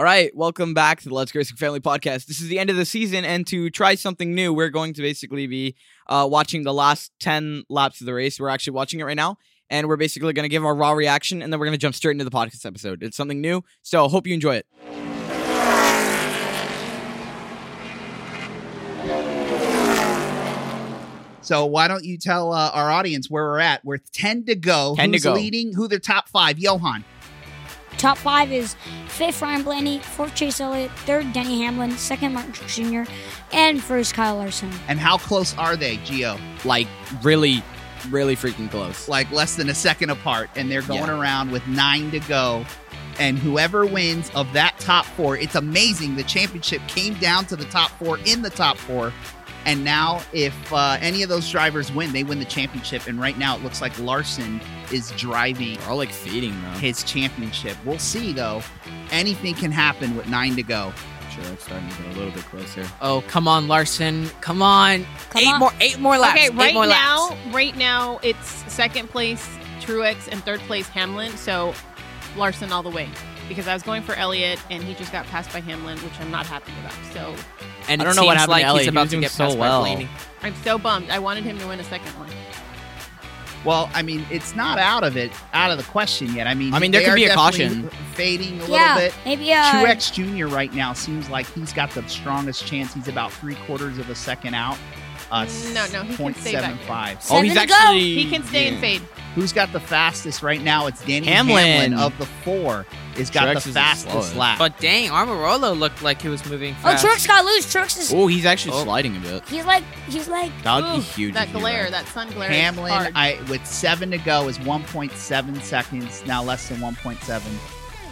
All right, welcome back to the Let's Racing Family Podcast. This is the end of the season, and to try something new, we're going to basically be uh, watching the last 10 laps of the race. We're actually watching it right now, and we're basically going to give our raw reaction, and then we're going to jump straight into the podcast episode. It's something new, so hope you enjoy it. So why don't you tell uh, our audience where we're at? We're 10 to go. 10 to go. leading? Who the top five? Johan. Top five is fifth Ryan Blaney, fourth Chase Elliott, third Denny Hamlin, second Martin Truex Jr., and first Kyle Larson. And how close are they, Gio? Like, really, really freaking close. Like less than a second apart. And they're going Yeah. around with nine to go. And whoever wins of that top four, it's amazing. The championship came down to the top four in the top four. And now, if uh, any of those drivers win, they win the championship. And right now, it looks like Larson is driving They're all like fading, though. his championship. We'll see, though. Anything can happen with nine to go. Sure, it's starting to get a little bit closer. Oh, come on, Larson. Come on. Come eight on. more eight more laps. Okay, eight right more now, laps. right now it's second place Truex and third place Hamlin. So Larson all the way because I was going for Elliott and he just got passed by Hamlin, which I'm not happy about. So And I don't know what seems happened to like he's about was to get so passed well. by Blaney. I'm so bummed. I wanted him to win a second one. Well, I mean, it's not out of it, out of the question yet. I mean, I mean, there could be a caution. fading a little yeah, bit. maybe uh, Truex Jr. right now seems like he's got the strongest chance. He's about three quarters of a second out. Uh, No, no, he can stay back 0.75. Oh, Seven he's to go. actually. He can stay and yeah. fade. Who's got the fastest right now? It's Danny Hamlin. Hamlin, of the four. Is got Truex the is the fastest slowest. lap. But dang, Almirola looked like he was moving Oh, fast. Truex got loose. Truex is. Oh, he's actually Oh. sliding a bit. He's like. He's like. That would be Ooh, huge. That he glare, were. that sun glare. is Hamlin, hard. I with seven to go is 1.7 seconds. Now less than 1.7.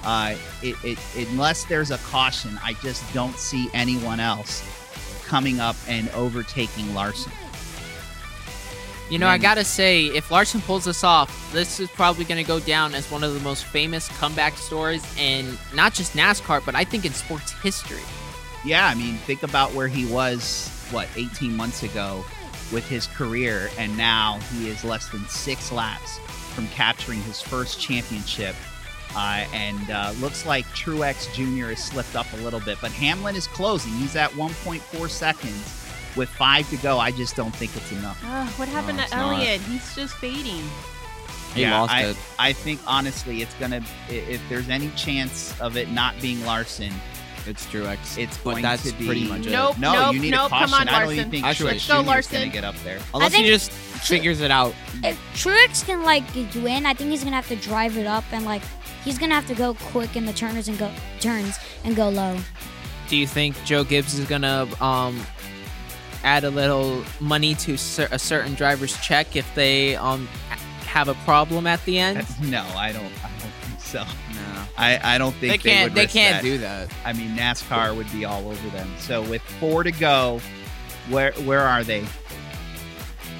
Uh, it, it, unless there's a caution, I just don't see anyone else coming up and overtaking Larson. You know, I gotta say, if Larson pulls this off, this is probably gonna go down as one of the most famous comeback stories in not just NASCAR, but I think in sports history. Yeah, I mean, think about where he was, what, 18 months ago with his career, and now he is less than six laps from capturing his first championship. Uh, and uh, looks like Truex Jr. has slipped up a little bit, but Hamlin is closing. He's at 1.4 seconds with five to go. I just don't think it's enough. Ugh, what happened No, to it's. Elliott? He's just fading. He Yeah, lost I, it. I think honestly, it's gonna. If there's any chance of it not being Larson, It's Truex. it's but going that's to be. pretty much it. Nope. No, you need nope, a caution. come on, I don't even Larson. think Actually, Truex let's Jr. go, is Larson. going to get up there. Unless he just figures it out. If Truex can like win, I think he's gonna have to drive it up and like he's gonna have to go quick in the turners and go turns and go low. Do you think Joe Gibbs is gonna um, add a little money to cer- a certain driver's check if they um, have a problem at the end? No, I don't. I don't think so. No. I, I don't think They they, can't. would They risk can't that. do that. I mean, NASCAR would be all over them. So with four to go, where where are they?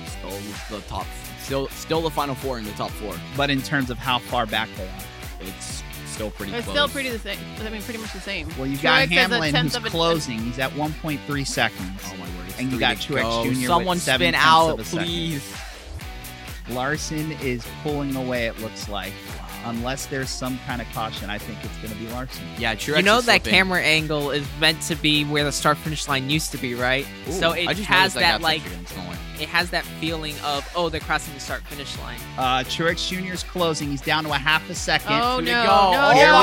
Still the top. Still, still the final four in the top four. But in terms of how far back they are, It's still pretty It's close. still pretty the same. I mean, pretty much the same. well, you've got Truex has a Hamlin tenth who's of a- closing. He's at 1.3 seconds. Oh my word! it's And you three got to Truex go. Jr. with Someone seven spin tenths out, of a second. please. Larson is pulling away. It looks like, unless there's some kind of caution, I think it's going to be Larson. Yeah, Truex you know is that slipping. camera angle is meant to be where the start finish line used to be, right? Ooh, so I it just has noticed that like it has that feeling of oh they're crossing the start finish line. Uh, Truex Jr. is closing. He's down to a half a second. Oh to no! go. No, Here no.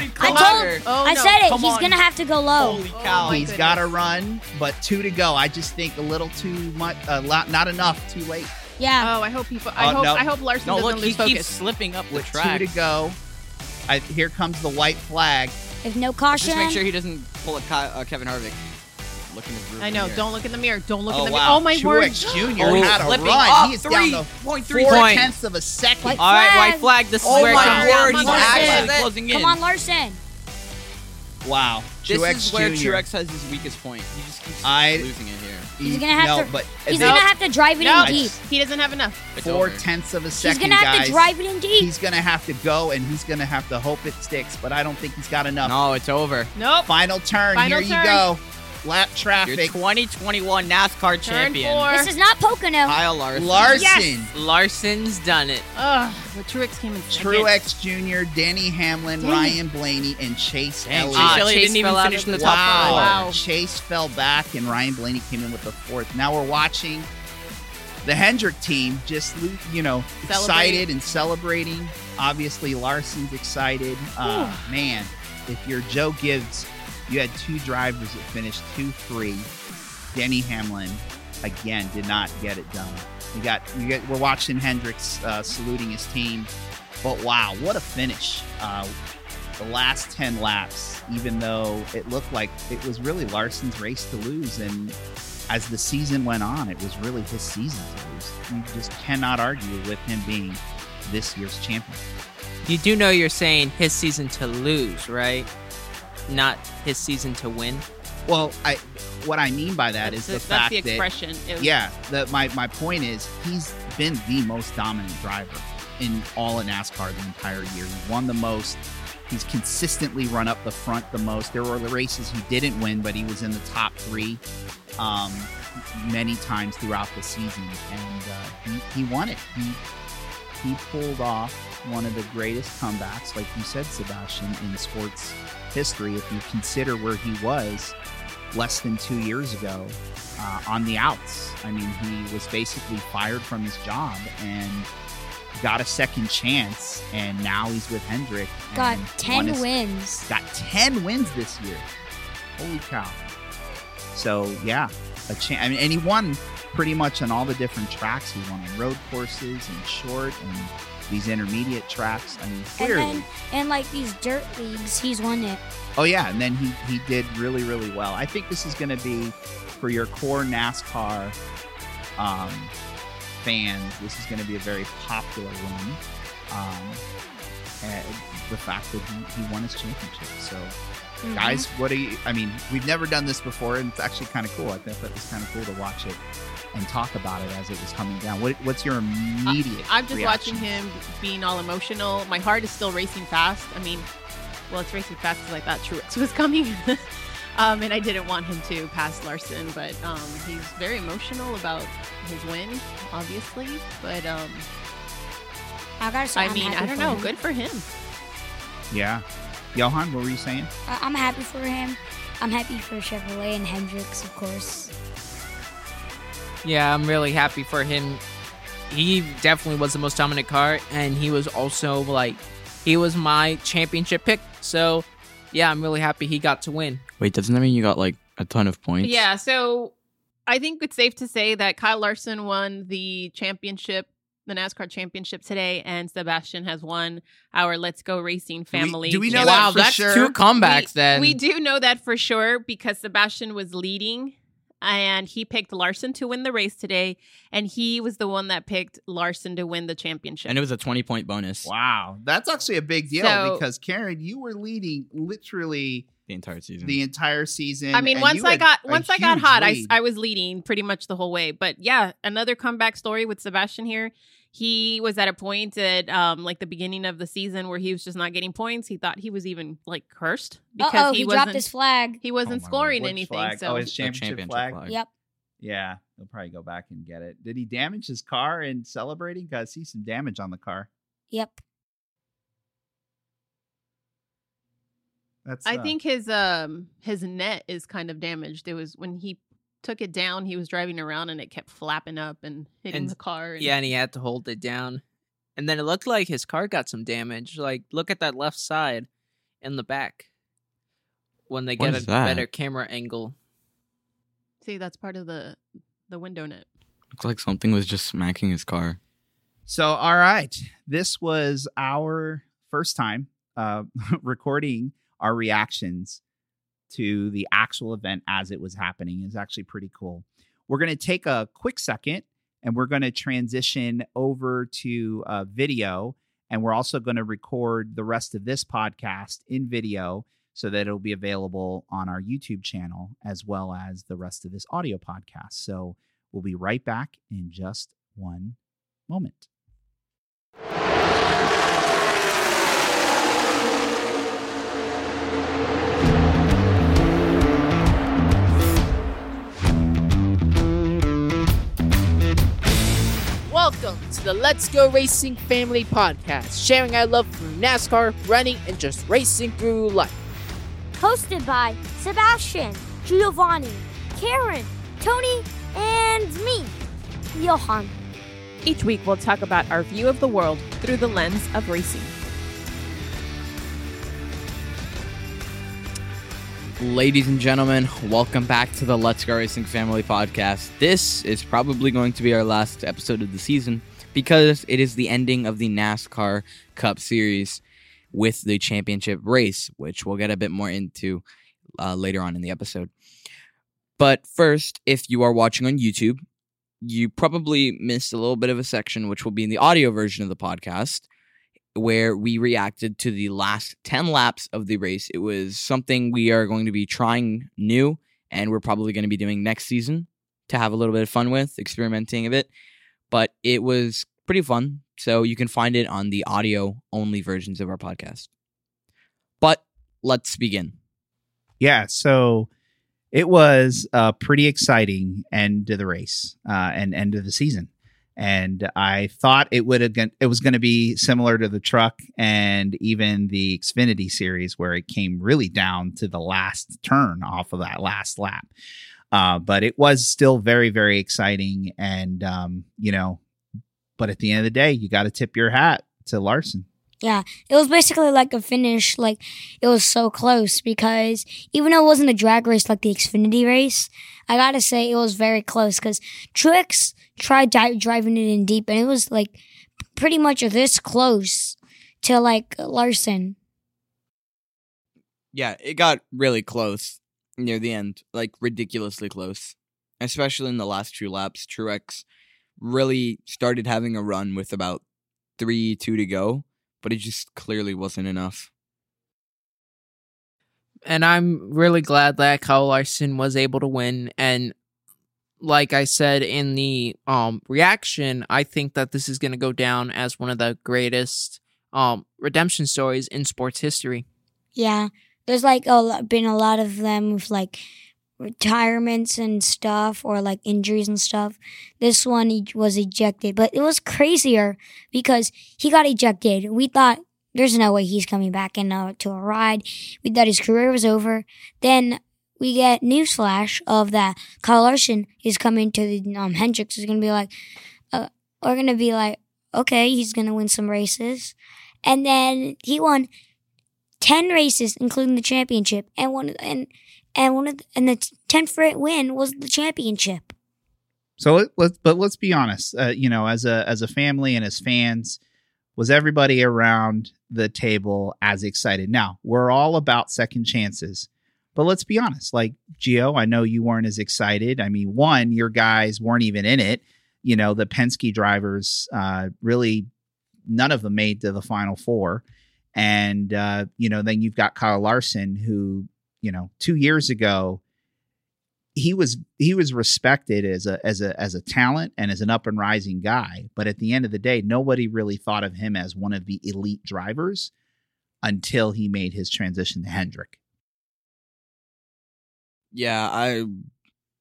we go. I told- Oh, I no. said it. come He's on. gonna have to go low. Holy Oh, cow! my He's goodness. got to run, but two to go. I just think a little too much, a lot, not enough, too late. Yeah. Oh, I hope he. Fo- I Oh, hope. no. I hope Larson no, doesn't look, he lose keeps slipping up the With track. two to go, I, here comes the white flag. If no caution, Just make sure he doesn't pull a Ki- uh, Kevin Harvick. Look in his rear I know. mirror. Don't look in the mirror. Don't look oh in the mirror. Oh my word! Jr. Oh, had a slipping run. up he is down to point three four points. tenths of a second. White All right, white flag. This is Oh where it my word! He's actually closing in. come on, Larson. Wow, This Truex is where Jr. Truex has his weakest point. He I- losing it here. He's gonna have no, to- but He's gonna have to drive it No, in deep. he doesn't have enough. Four tenths of a second. He's gonna have guys. to drive it in deep. He's gonna have to go, and he's gonna have to hope it sticks. But I don't think he's got enough. No, it's over. Nope. Final turn. Final here turn. you go. Lap traffic. Your 2021 NASCAR champion, four. This is not Pocono. Kyle Larson. Larson, Yes! Larson's done it. Ugh, but Truex came in second. Truex Jr., Denny Hamlin, Dang. Ryan Blaney, and Chase Dang, Elliott. Chase Ah, Elliott Chase didn't even fell out finish of in the the top wow. five. Wow. Chase fell back, and Ryan Blaney came in with the fourth. Now we're watching the Hendrick team just, lo- you know, Celebrate. excited and celebrating. Obviously, Larson's excited. Uh, man, if you're Joe Gibbs, you had two drivers that finished 2 3. Denny Hamlin, again, did not get it done. We got, we get, we're watching Hendricks uh, saluting his team. But wow, what a finish. Uh, the last 10 laps, even though it looked like it was really Larson's race to lose. And as the season went on, it was really his season to lose. You just cannot argue with him being this year's champion. You do know you're saying his season to lose, right? Not his season to win. Well, I what I mean by that is That's the that's fact the that expression. Was- yeah, the, my my point is he's been the most dominant driver in all of NASCAR the entire year. He won the most. He's consistently run up the front the most. There were the races he didn't win, but he was in the top three um, many times throughout the season, and uh, he, he won it. He he pulled off one of the greatest comebacks, like you said, Sebastian, in sports history. If you consider where he was less than two years ago uh, on the outs. I mean, he was basically fired from his job and got a second chance, and now he's with Hendrick. Got 10 his- wins. Got 10 wins this year. Holy cow. So, yeah, a chance. I mean, and he won pretty much on all the different tracks. He won on road courses and short and these intermediate tracks. I mean, And then in like these dirt leagues, he's won it. Oh yeah, and then he he did really really well. I think this is going to be for your core NASCAR um, fans. This is going to be a very popular one. Um, and the fact that he, he won his championship. So, Mhm. guys, what do you? I mean, we've never done this before, and it's actually kind of cool. I think that was kind of cool to watch it and talk about it as it was coming down. What, what's your immediate? I'm just reaction? watching him being all emotional. My heart is still racing fast. I mean, well, it's racing fast because I thought Truex was coming. um, and I didn't want him to pass Larson, but um, he's very emotional about his win, obviously. But um, I gotta say, I mean, I don't know. him. Good for him. Yeah, Johan, what were you saying? I- I'm happy for him. I'm happy for Chevrolet and Hendricks, of course. Yeah, I'm really happy for him. He definitely was the most dominant car, and he was also like, he was my championship pick. So, yeah, I'm really happy he got to win. Wait, doesn't that mean you got like a ton of points? Yeah, so I think it's safe to say that Kyle Larson won the championship, the NASCAR championship today, and Sebastian has won our Let's Go Racing family. do we know championship. that wow, for that's sure? two comebacks we, then. We do know that for sure because Sebastian was leading and he picked Larson to win the race today. And he was the one that picked Larson to win the championship. and it was a 20 point bonus Wow, that's actually a big deal So- because Karen, you were leading literally the entire season. the entire season. I mean, and once I got once I got huge hot, I. I was leading pretty much the whole way. But yeah, another comeback story with Sebastian here. He was at a point at um like the beginning of the season where he was just not getting points. He thought he was even like cursed because Uh oh, he, he, dropped his flag. he Oh wasn't my scoring which anything. flag? So oh, his The championship, flag. Yep. Yeah, he'll probably go back and get it. Did he damage his car in celebrating? Cause to see some damage on the car. Yep. That's. I uh, think his um his net is kind of damaged. It was when he took it down, he was driving around and it kept flapping up and hitting And- the car. And Yeah, and he had to hold it down. And then it looked like his car got some damage. Like, look at that left side in the back when they What get a that? better camera angle. see that's part of the the window net. Looks like something was just smacking his car. So, all right. This was our first time uh, recording our reactions to the actual event as it was happening. is actually pretty cool. We're going to take a quick second and we're going to transition over to uh, video. And we're also going to record the rest of this podcast in video so that it'll be available on our YouTube channel as well as the rest of this audio podcast. So, we'll be right back in just one moment. Welcome to the Let's Go Racing Family Podcast, sharing our love for NASCAR, running, and just racing through life. Hosted by Sebastian, Giovanni, Karen, Tony, and me, Johan. Each week, we'll talk about our view of the world through the lens of racing. Ladies and gentlemen, welcome back to the Let's Go Racing Family Podcast. This is probably going to be our last episode of the season because it is the ending of the NASCAR Cup Series with the championship race, which we'll get a bit more into uh, later on in the episode. But first, if you are watching on YouTube, you probably missed a little bit of a section, which will be in the audio version of the podcast where we reacted to the last 10 laps of the race. It was something we are going to be trying new and we're probably going to be doing next season to have a little bit of fun with, experimenting a bit. But it was pretty fun. So you can find it on the audio only versions of our podcast. But let's begin. Yeah, so it was a pretty exciting end to the race uh, and end of the season and I thought it would have it was going to be similar to the truck and even the Xfinity series where it came really down to the last turn off of that last lap. Uh, but it was still very very exciting, and um, you know, but at the end of the day, you got to tip your hat to Larson. Yeah, it was basically like a finish. Like it was so close because even though it wasn't a drag race like the Xfinity race, I gotta say it was very close because Truex tried di- driving it in deep, and it was like pretty much this close to like Larson. Yeah, it got really close near the end, like ridiculously close, especially in the last two laps. Truex really started having a run with about three, two to go, but it just clearly wasn't enough. And I'm really glad that Kyle Larson was able to win. And like I said in the um reaction, I think that this is going to go down as one of the greatest um redemption stories in sports history. Yeah, there's like a lot, been a lot of them with like retirements and stuff or like injuries and stuff. This one he was ejected, but it was crazier because he got ejected. We thought there's no way he's coming back into to a ride. We thought his career was over. Then we get newsflash of that Kyle Larson is coming to the um, Hendricks is gonna be like, uh, we're gonna be like, okay, he's gonna win some races, and then he won ten races, including the championship, and one and and one of the, and the tenth win was the championship. So let, let's but let's be honest. Uh, you know, as a as a family and as fans, was everybody around the table as excited? Now we're all about second chances but let's be honest, like Gio, I know you weren't as excited. I mean, one, your guys weren't even in it. You know, the Penske drivers uh, really none of them made to the final four. And uh, you know, then you've got Kyle Larson, who, you know, two years ago, he was he was respected as a as a as a talent and as an up and rising guy. But at the end of the day, nobody really thought of him as one of the elite drivers until he made his transition to Hendrick yeah, I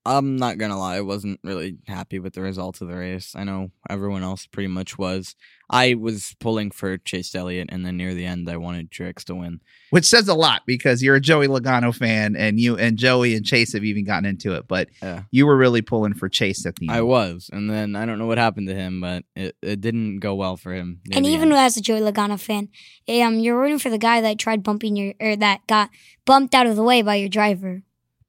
I'm not gonna lie, I wasn't really happy with the results of the race. I know everyone else pretty much was. I was pulling for Chase Elliott, and then near the end, I wanted Truex to win, which says a lot because you're a Joey Logano fan, and you and Joey and Chase have even gotten into it. But yeah. you were really pulling for Chase at the end. I was, and then I don't know what happened to him, but it, it didn't go well for him. And even end. as a Joey Logano fan, um, you're rooting for the guy that tried bumping your or that got bumped out of the way by your driver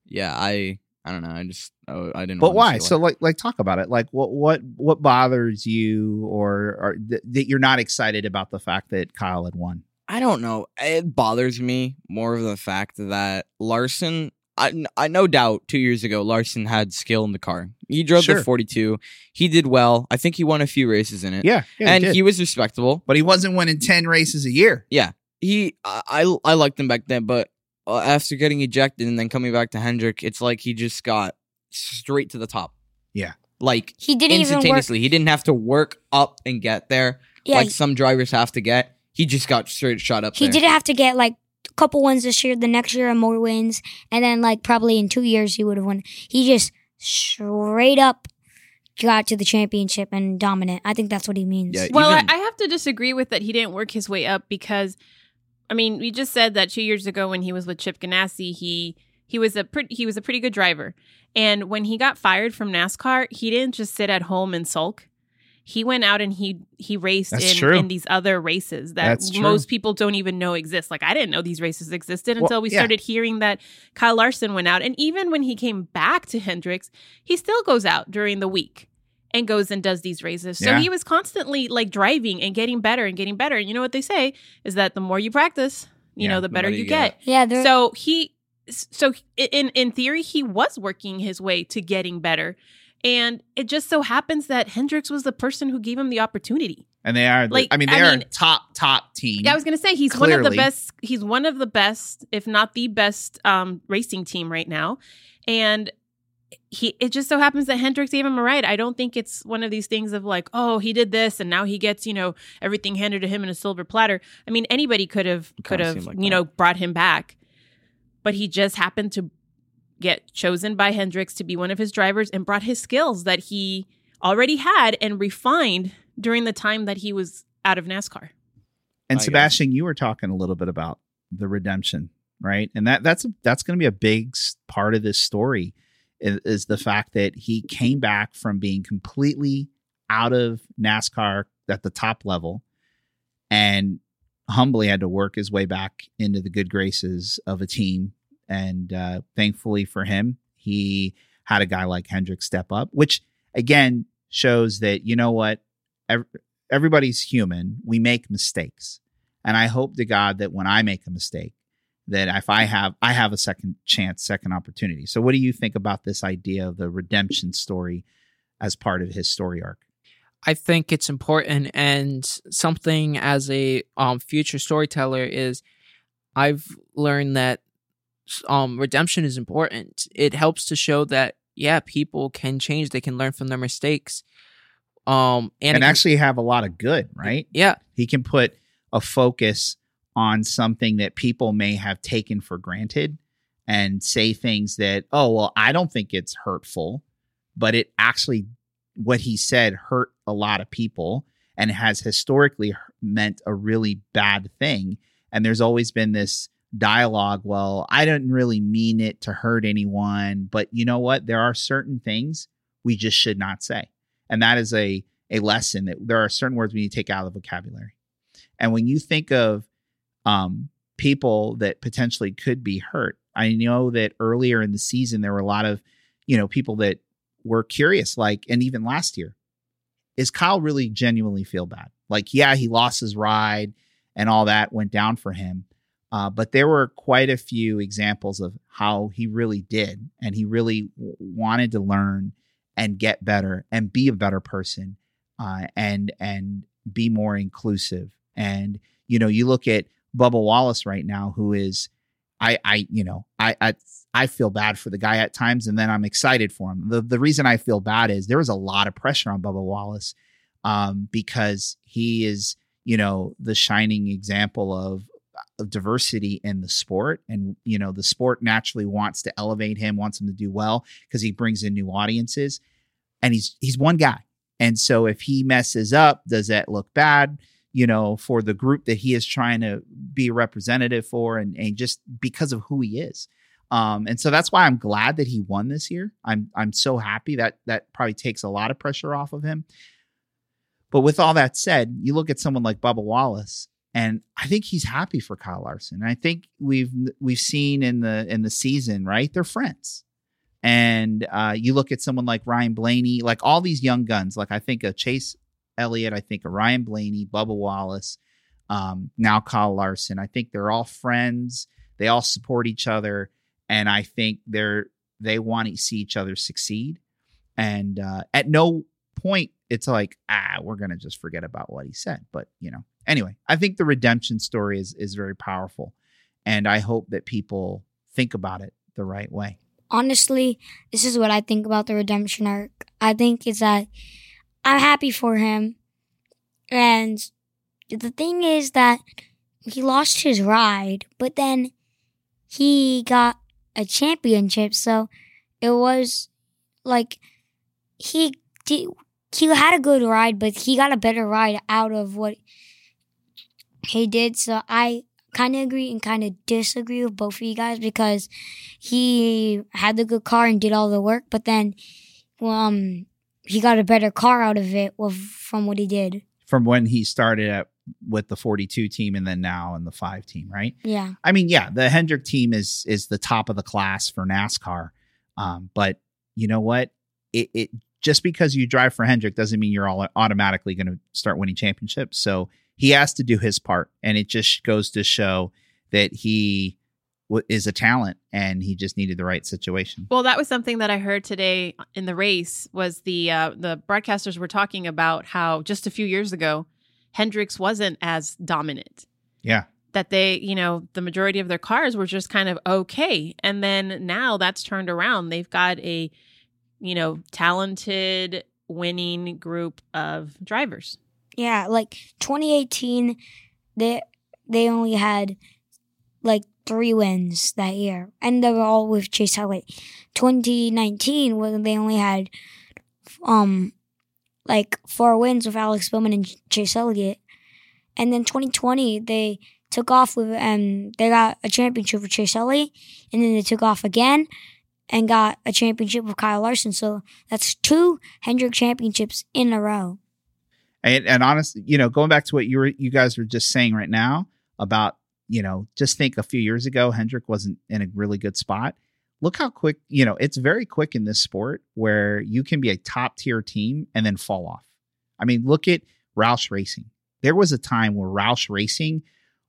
yeah, I I don't know. I just oh, I didn't. But why? So like like talk about it. Like what what what bothers you, or or th- that you're not excited about the fact that Kyle had won? I don't know. It bothers me more of the fact that Larson. I, I no doubt two years ago Larson had skill in the car. He drove sure. the 42. He did well. I think he won a few races in it. Yeah, yeah and he, he, was respectable. But he wasn't winning 10 races a year. Yeah. He I I, I liked him back then, but Uh, after getting ejected and then coming back to Hendrick, it's like he just got straight to the top. Yeah. Like he didn't instantaneously. He didn't have to work up and get there yeah, like he, some drivers have to get. He just got straight shot up. He there. didn't have to get like a couple wins this year, the next year and more wins, and then like probably in two years he would have won. He just straight up got to the championship and dominant. I think that's what he means. Yeah, Well, I, even- I have to disagree with that. He didn't work his way up because, I mean, we just said that two years ago when he was with Chip Ganassi, he he was a pretty he was a pretty good driver, and when he got fired from NASCAR, he didn't just sit at home and sulk. He went out and he he raced in, in these other races that most people don't even know exist. Like I didn't know these races existed Well, until we yeah. started hearing that Kyle Larson went out. And even when he came back to Hendricks, he still goes out during the week and goes and does these races. So Yeah. he was constantly like driving and getting better and getting better. And you know what they say is that the more you practice, you Yeah, know, the the better better you you get. Yeah, So he, so in in theory, he was working his way to getting better, and it just so happens that Hendricks was the person who gave him the opportunity. and they are. like, I mean, I they are mean- top top team. Yeah, I was gonna say he's one of the best. He's one of the best, if not the best, um, racing team right now, and. He it just so happens that Hendricks gave him a ride. I don't think it's one of these things of like, oh, he did this and now he gets, you know, everything handed to him in a silver platter. I mean, anybody could have could have, like you that. know, brought him back. But he just happened to get chosen by Hendricks to be one of his drivers and brought his skills that he already had and refined during the time that he was out of NASCAR. And I guess. Sebastian, you were talking a little bit about the redemption, right? And that that's that's going to be a big part of this story is, the fact that he came back from being completely out of NASCAR at the top level and humbly had to work his way back into the good graces of a team. And uh, thankfully for him, he had a guy like Hendrick step up, which again shows that you know what, Ev- everybody's human. We make mistakes, and I hope to God that when I make a mistake, that if I have I have a second chance, second opportunity. So, what do you think about this idea of the redemption story as part of his story arc? I think it's important and something as a um, future storyteller is I've learned that um, redemption is important. It helps to show that yeah, people can change. They can learn from their mistakes. Um, and, And, actually have a lot of good, right? yeah, He can put a focus on something that people may have taken for granted and say things that, oh, well, I don't think it's hurtful, but it actually, what he said hurt a lot of people and has historically meant a really bad thing. And there's always been this dialogue, well, I didn't really mean it to hurt anyone, but you know what? There are certain things we just should not say. And that is a a lesson that there are certain words we need to take out of the vocabulary. And when you think of um, people that potentially could be hurt, I know that earlier in the season there were a lot of, you know, people that were curious, like, and even last year, is Kyle really genuinely feel bad? Like, yeah, he lost his ride and all that went down for him. Uh, but there were quite a few examples of how he really did, and he really w- wanted to learn and get better and be a better person uh, and and be more inclusive. And you know, you look at Bubba Wallace right now, who is, I I you know I I I feel bad for the guy at times, and then I'm excited for him. The the reason I feel bad is there was a lot of pressure on Bubba Wallace um, because he is you know the shining example of of diversity in the sport. And you know the sport naturally wants to elevate him wants him to do well because he brings in new audiences. And he's he's one guy. And so if he messes up does that look bad you know for the group that he is trying to be representative for and and just because of who he is um and so that's why i'm glad that he won this year i'm i'm so happy that that probably takes a lot of pressure off of him but with all that said you look at someone like bubba wallace and I think he's happy for Kyle Larson. I think we've we've seen in the in the season, right? They're friends. And uh, you look at someone like Ryan Blaney, like all these young guns. Like I think of Chase Elliott, I think Ryan Blaney, Bubba Wallace, um, now Kyle Larson. I think they're all friends. They all support each other, and I think they're they want to see each other succeed. And uh, at no point it's like ah we're gonna just forget about what he said. But you know anyway, I think the redemption story is is very powerful, and I hope that people think about it the right way. honestly, this is what I think about the redemption arc. I think is that I'm happy for him. And the thing is that he lost his ride, but then he got a championship. So it was like he did, he had a good ride, but he got a better ride out of what he did. So I kind of agree and kind of disagree with both of you guys because he had the good car and did all the work, but then um he got a better car out of it with, from what he did. From when he started at with the 42 team and then now in the 5 team, right? Yeah. I mean, yeah, the Hendrick team is is the top of the class for NASCAR. Um, but you know what? It, it just because you drive for Hendrick doesn't mean you're all automatically going to start winning championships. So he has to do his part, and it just goes to show that he is a talent, and he just needed the right situation. Well, that was something that I heard today in the race. Was the uh, the broadcasters were talking about how just a few years ago, Hendricks wasn't as dominant. Yeah, That they, you know, the majority of their cars were just kind of okay, and then now that's turned around. They've got a, you know, talented, winning group of drivers. Yeah, like 2018 they they only had like 3 wins that year and they were all with Chase Elliott. 2019 when they only had um like 4 wins with Alex Bowman and Chase Elliott. And then 2020 they took off with um they got a championship with Chase Elliott and then they took off again and got a championship with Kyle Larson. So that's two Hendrick championships in a row. and and honestly, you know, going back to what you were you guys were just saying right now about you know, just think a few years ago Hendrick wasn't in a really good spot. Look how quick, you know, it's very quick in this sport where you can be a top tier team and then fall off. I mean, look at Roush Racing. There was a time where Roush Racing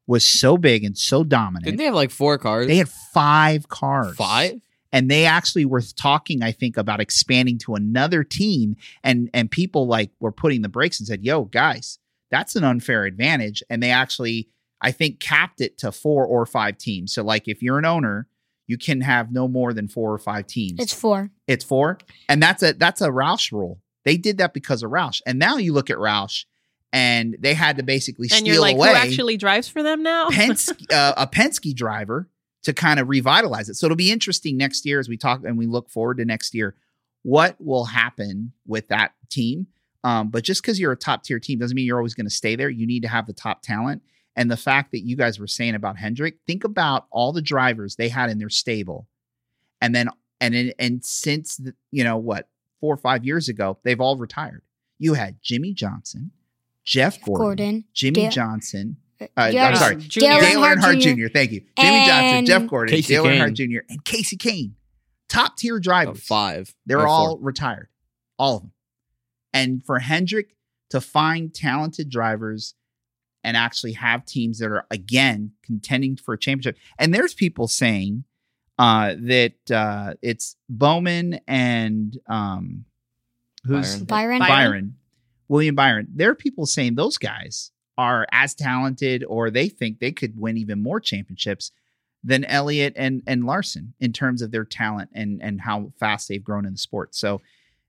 was so big and so dominant. Didn't they have like four cars? They had five cars. five. and they actually were talking i think about expanding to another team and and people like were putting the brakes and said yo guys that's an unfair advantage and they actually i think capped it to four or five teams so like if you're an owner you can have no more than four or five teams It's 4. it's four and that's a that's a roush rule they did that because of roush and now you look at roush and they had to basically And steal you're like, away who actually drives for them now? Penske, uh, a Penske driver to kind of revitalize it. So it'll be interesting next year as we talk and we look forward to next year. What will happen with that team? Um, but just because you're a top tier team doesn't mean you're always going to stay there. You need to have the top talent. And the fact that you guys were saying about Hendrick, think about all the drivers they had in their stable, and then and and, and since the, you know what four or five years ago, they've all retired. You had Jimmie Johnson, Jeff Gordon, Gordon. Jimmie Dale- Johnson, Uh, uh, I'm sorry, Junior. Dale Dale Earnhardt Earnhardt Jr. Jr. Thank you. Jimmie Johnson, Jeff Gordon, Kasey Dale Kahne. Earnhardt Jr., and Kasey Kahne. Top tier Oh, drivers. five. They're all four. retired. All of them. And for Hendrick to find talented drivers and actually have teams that are again contending for a championship. And there's people saying uh, that uh, it's Bowman and um, who's Byron. Byron. Byron. Byron, William Byron. There are people saying those guys are as talented, or they think they could win even more championships than Elliott and and Larson in terms of their talent and and how fast they've grown in the sport. So,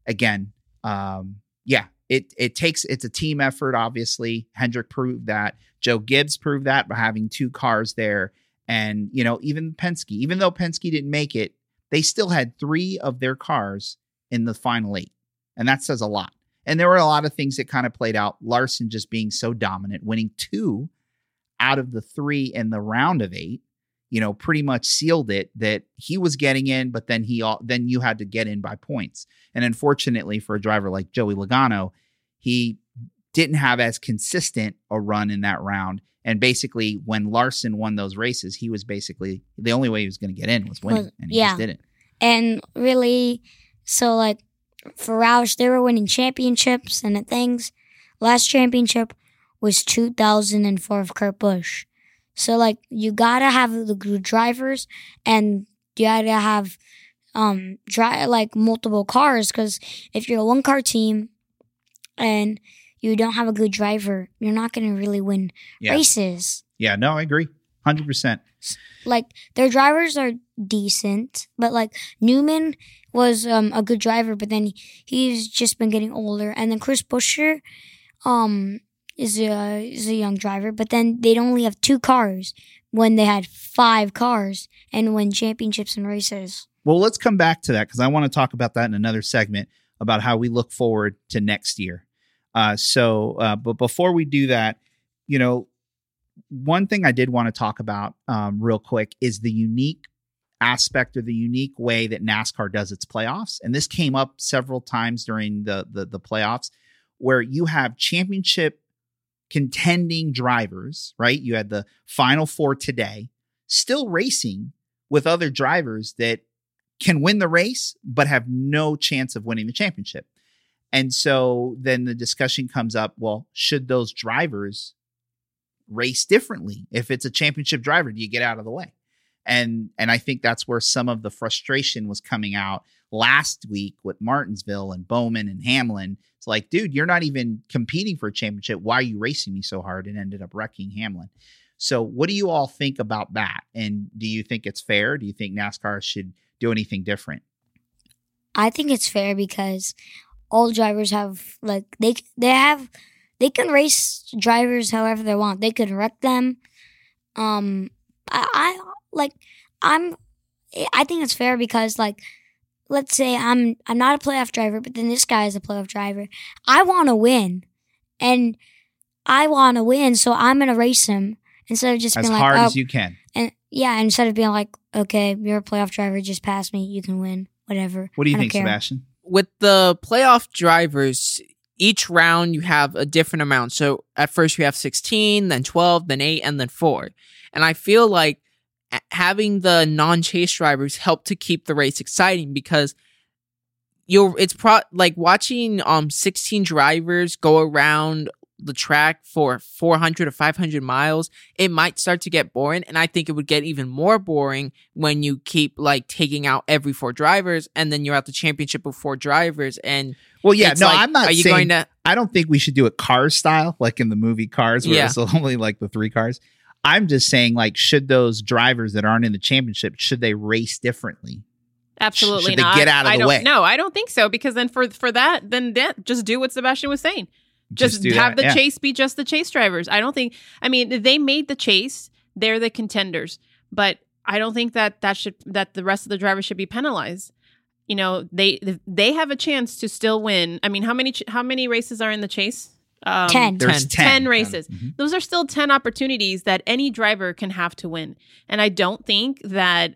again, um, yeah, it it takes it's a team effort. Obviously, Hendrick proved that. Joe Gibbs proved that by having two cars there, and you know even Penske, even though Penske didn't make it, they still had three of their cars in the final eight, and that says a lot. And there were a lot of things that kind of played out. Larson just being so dominant, winning two out of the three in the round of eight, you know, pretty much sealed it that he was getting in, but then he all then you had to get in by points. And unfortunately for a driver like Joey Logano, he didn't have as consistent a run in that round. And basically, when Larson won those races, he was basically the only way he was going to get in was winning, and he yeah. just didn't. And really, so like for Roush, they were winning championships and things. Last championship was 2004 of Kurt Busch. So like you gotta have the good drivers and you gotta have um dri- like multiple cars because if you're a one car team and you don't have a good driver, you're not gonna really win Yeah, races. yeah, no, I agree, hundred percent. like their drivers are decent, but like Newman was um a good driver, but then he's just been getting older, and then Chris Buescher, um, is a is a young driver, but then they'd only have two cars when they had five cars and win championships and races. Well, let's come back to that because I want to talk about that in another segment. about how we look forward to next year. Uh, so, uh, but before we do that, you know, one thing I did want to talk about um, real quick is the unique aspect or the unique way that NASCAR does its playoffs. And this came up several times during the the, the playoffs, where you have championship contending drivers, right? You had the final four today, still racing with other drivers that can win the race, but have no chance of winning the championship. And so then the discussion comes up well, should those drivers race differently? If it's a championship driver, do you get out of the way? And and I think that's where some of the frustration was coming out last week with Martinsville and Bowman and Hamlin. It's like, dude, you're not even competing for a championship. Why are you racing me so hard? And ended up wrecking Hamlin. So, what do you all think about that? And do you think it's fair? Do you think NASCAR should do anything different? I think it's fair because all drivers have like they they have they can race drivers however they want. They could wreck them. Um, I, I like I'm. I think it's fair because like let's say I'm I'm not a playoff driver, but then this guy is a playoff driver. I want to win, and I want to win, so I'm gonna race him instead of just As being hard like, oh, as you can. and yeah, instead of being like, okay, you're a playoff driver, just pass me, you can win, whatever. What do you think, care. Sebastian? with the playoff drivers, each round you have a different amount. So at first you have 16, then 12, then 8, and then 4. And I feel like a- having the non-chase drivers help to keep the race exciting because you're it's pro like watching um 16 drivers go around the track for 400 or 500 miles it might start to get boring and i think it would get even more boring when you keep like taking out every four drivers and then you're at the championship with four drivers and Well, yeah, no, like, I'm not are you saying. going to I don't think we should do it Cars style, like in the movie Cars, where Yeah. it's only like the three cars. I'm just saying, like, should those drivers that aren't in the championship should they race differently? Absolutely Should they not. get out of I the way? No, I don't think so. Because then for for that, then that, just do what Sebastian was saying. Just, do have that, the yeah. chase be just the chase drivers. I don't think. I mean, they made the chase. They're the contenders, but I don't think that that should that the rest of the drivers should be penalized. You know, they they have a chance to still win. I mean, how many how many races are in the chase? Um, Ten. There's 10. 10, 10 races. Mhm. those are still 10 opportunities that any driver can have to win. And I don't think that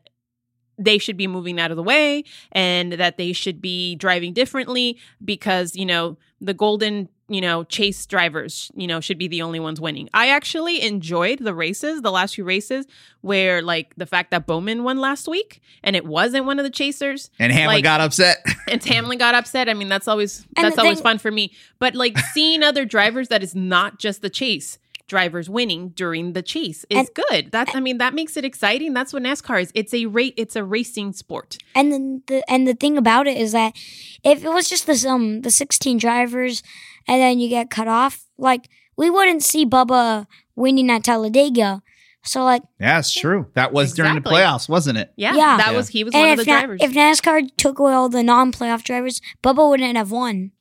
they should be moving out of the way and that they should be driving differently because, you know, the golden, you know, chase drivers, you know, should be the only ones winning. I actually enjoyed the races, the last few races, where like the fact that Bowman won last week and it wasn't one of the chasers And Hamlin Like- got upset. and Hamlin got upset. I mean, that's always And that's always thing- fun for me. But like seeing other drivers that is not just the chase drivers winning during the chase is And- good. That I mean, that makes it exciting. That's what NASCAR is. It's a rate. It's a racing sport. And then the and the thing about it is that if it was just the um the sixteen drivers and then you get cut off, like we wouldn't see Bubba winning at Talladega. So like yeah, it's true. That was during the playoffs, wasn't it? Yeah, Yeah. that Yeah. was he was and one of the Na- drivers. if NASCAR took away all the non playoff drivers, Bubba wouldn't have won.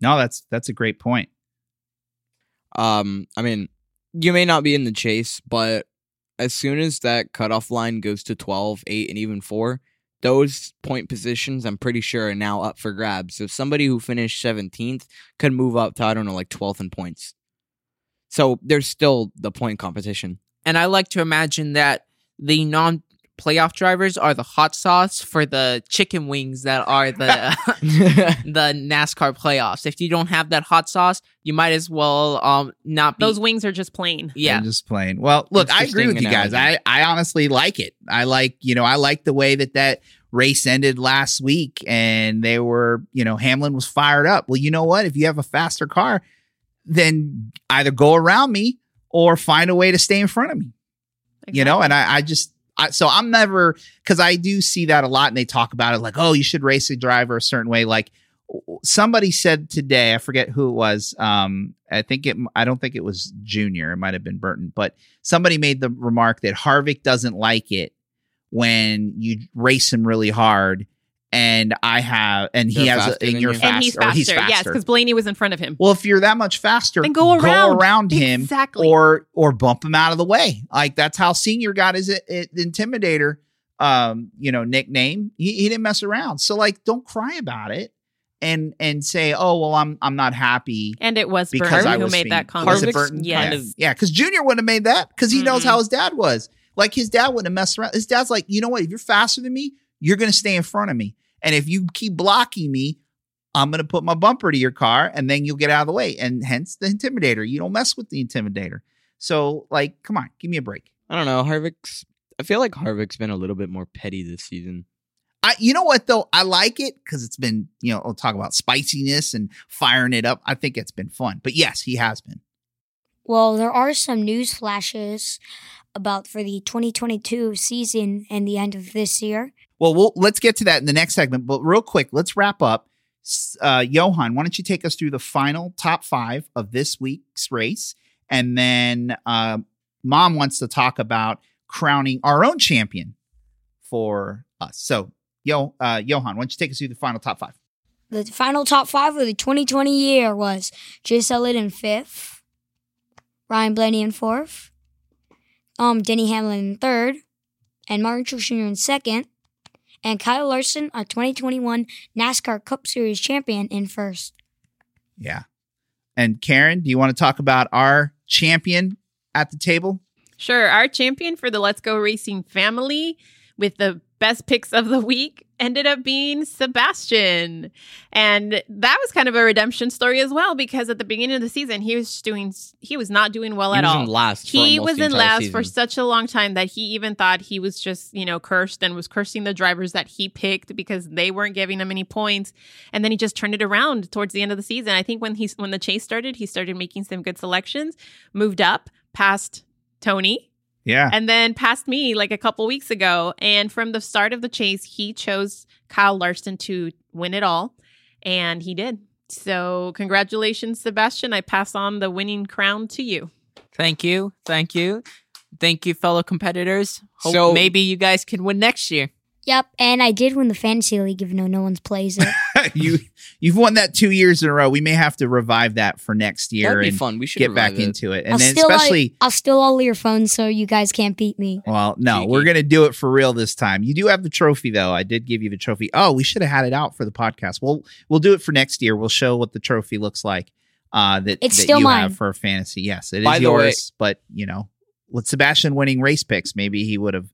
No, that's that's a great point. Um, I mean, you may not be in the chase, but as soon as that cutoff line goes to 12, 8, and even 4, those point positions, I'm pretty sure, are now up for grabs. So somebody who finished 17th could move up to, I don't know, like 12th in points. So there's still the point competition. and I like to imagine that the non playoff drivers are the hot sauce for the chicken wings that are the the NASCAR playoffs. If you don't have that hot sauce, you might as well um not be Those wings are just plain. yeah. I'm just plain. Well, look, I agree with you guys. I. I honestly like it. I like, you know, I like the way that that race ended last week and they were, you know, Hamlin was fired up. Well, you know what? If you have a faster car, then either go around me or find a way to stay in front of me, you know? And I, I just, I, so I'm never, cause I do see that a lot and they talk about it like, oh, you should race a driver a certain way. Like, somebody said today, I forget who it was. Um, I think it, I don't think it was Junior. It might have been Burton, but somebody made the remark that Harvick doesn't like it when you race him really hard. And I have, and he They're has, a, faster and you're you. faster, and he's or faster. he's Yes, because Blaney was in front of him. well, if you're that much faster, Then go around. around him, Exactly. or or bump him out of the way. Like that's how Senior got his i- i- Intimidator, um, you know, nickname. He, he didn't mess around. So like, don't cry about it. and and say, "Oh, well, I'm I'm not happy." And it was Because Burton I who was made being- that Was comment. it Harvick's Burton? Yes. kind of Yeah, because Junior wouldn't have made that because he knows Mm-mm. how his dad was. Like his dad wouldn't have messed around. His dad's like, you know what? If you're faster than me, you're gonna stay in front of me, and if you keep blocking me, I'm gonna put my bumper to your car, and then you'll get out of the way. And hence the intimidator. You don't mess with the intimidator. So, like, come on, give me a break. I don't know. Harvick's. I feel like Harvick's been a little bit more petty this season. I, you know what though? I like it because it's been, you know, we'll talk about spiciness and firing it up. I think it's been fun. But yes, he has been. Well, there are some news flashes about for the 2022 season and the end of this year. Well, we'll let's get to that in the next segment. But real quick, let's wrap up. Uh, Johan, why don't you take us through the final top five of this week's race, and then uh, Mom wants to talk about crowning our own champion for us. So, Yo, uh, Johan, why don't you take us through the final top five? The final top five of the 2020 year was Chase Elliott in fifth, Ryan Blaney in fourth, um, Denny Hamlin in third, and Martin Truex Jr. in second, and Kyle Larson, our 2021 NASCAR Cup Series champion, in first. Yeah. And Karen, do you want to talk about our champion at the table? Sure. Our champion for the Let's Go Racing family with the best picks of the week ended up being Sebastian. And that was kind of a redemption story as well because at the beginning of the season he was doing he was not doing well he at was all. in last. for he was in last season. for such a long time that he even thought he was just, you know, cursed and was cursing the drivers that he picked because they weren't giving him any points. And then he just turned it around towards the end of the season. I think when he when the chase started, he started making some good selections, moved up past Tony Yeah. and then passed me like a couple weeks ago. And from the start of the chase, he chose Kyle Larson to win it all, and he did. So, congratulations, Sebastian. I pass on the winning crown to you. Thank you. Thank you. Thank you, fellow competitors. Hope So- maybe you guys can win next year. Yep, and I did win the fantasy league, even though no one's plays it. you you've won that two years in a row. We may have to revive that for next year That'd be and fun. We should get back it. into it. And I'll then steal all- especially I'll steal all your phones so you guys can't beat me. well, no, Cheeky. we're gonna do it for real this time. You do have the trophy though. I did give you the trophy. Oh, we should have had it out for the podcast. Well, we'll do it for next year. We'll show what the trophy looks like. Uh that, It's that still you mine. have for fantasy. Yes, it is By the way- yours, but you know, with Sebastian winning race picks, maybe he would have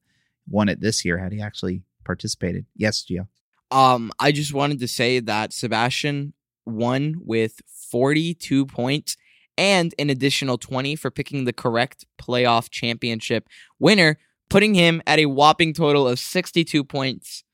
won it this year had he actually participated. Yes, Gio. Um, I just wanted to say that Sebastian won with 42 points and an additional 20 for picking the correct playoff championship winner, putting him at a whopping total of 62 points,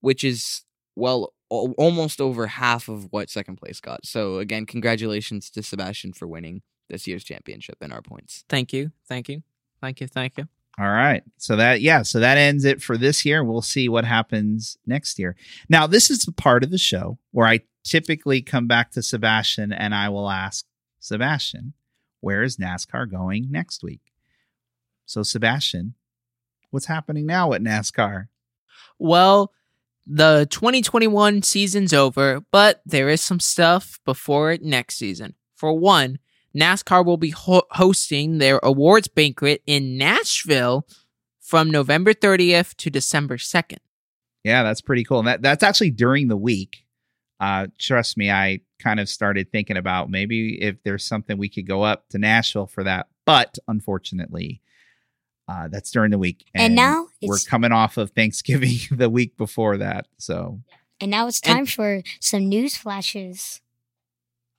which is, well, al- almost over half of what second place got. So, again, congratulations to Sebastian for winning this year's championship in our points. Thank you. Thank you. Thank you. Thank you. All right. So that yeah, so that ends it for this year. We'll see what happens next year. Now, this is the part of the show where I typically come back to Sebastian and I will ask Sebastian, where is NASCAR going next week? So Sebastian, what's happening now at NASCAR? Well, the 2021 season's over, but there is some stuff before next season. For one, NASCAR will be ho- hosting their awards banquet in Nashville from November 30th to December 2nd. Yeah, that's pretty cool. And that that's actually during the week. Uh, trust me, I kind of started thinking about maybe if there's something we could go up to Nashville for that, but unfortunately, uh, that's during the week. And, now we're it's coming off of Thanksgiving the week before that. So, and now it's and- time for some news flashes.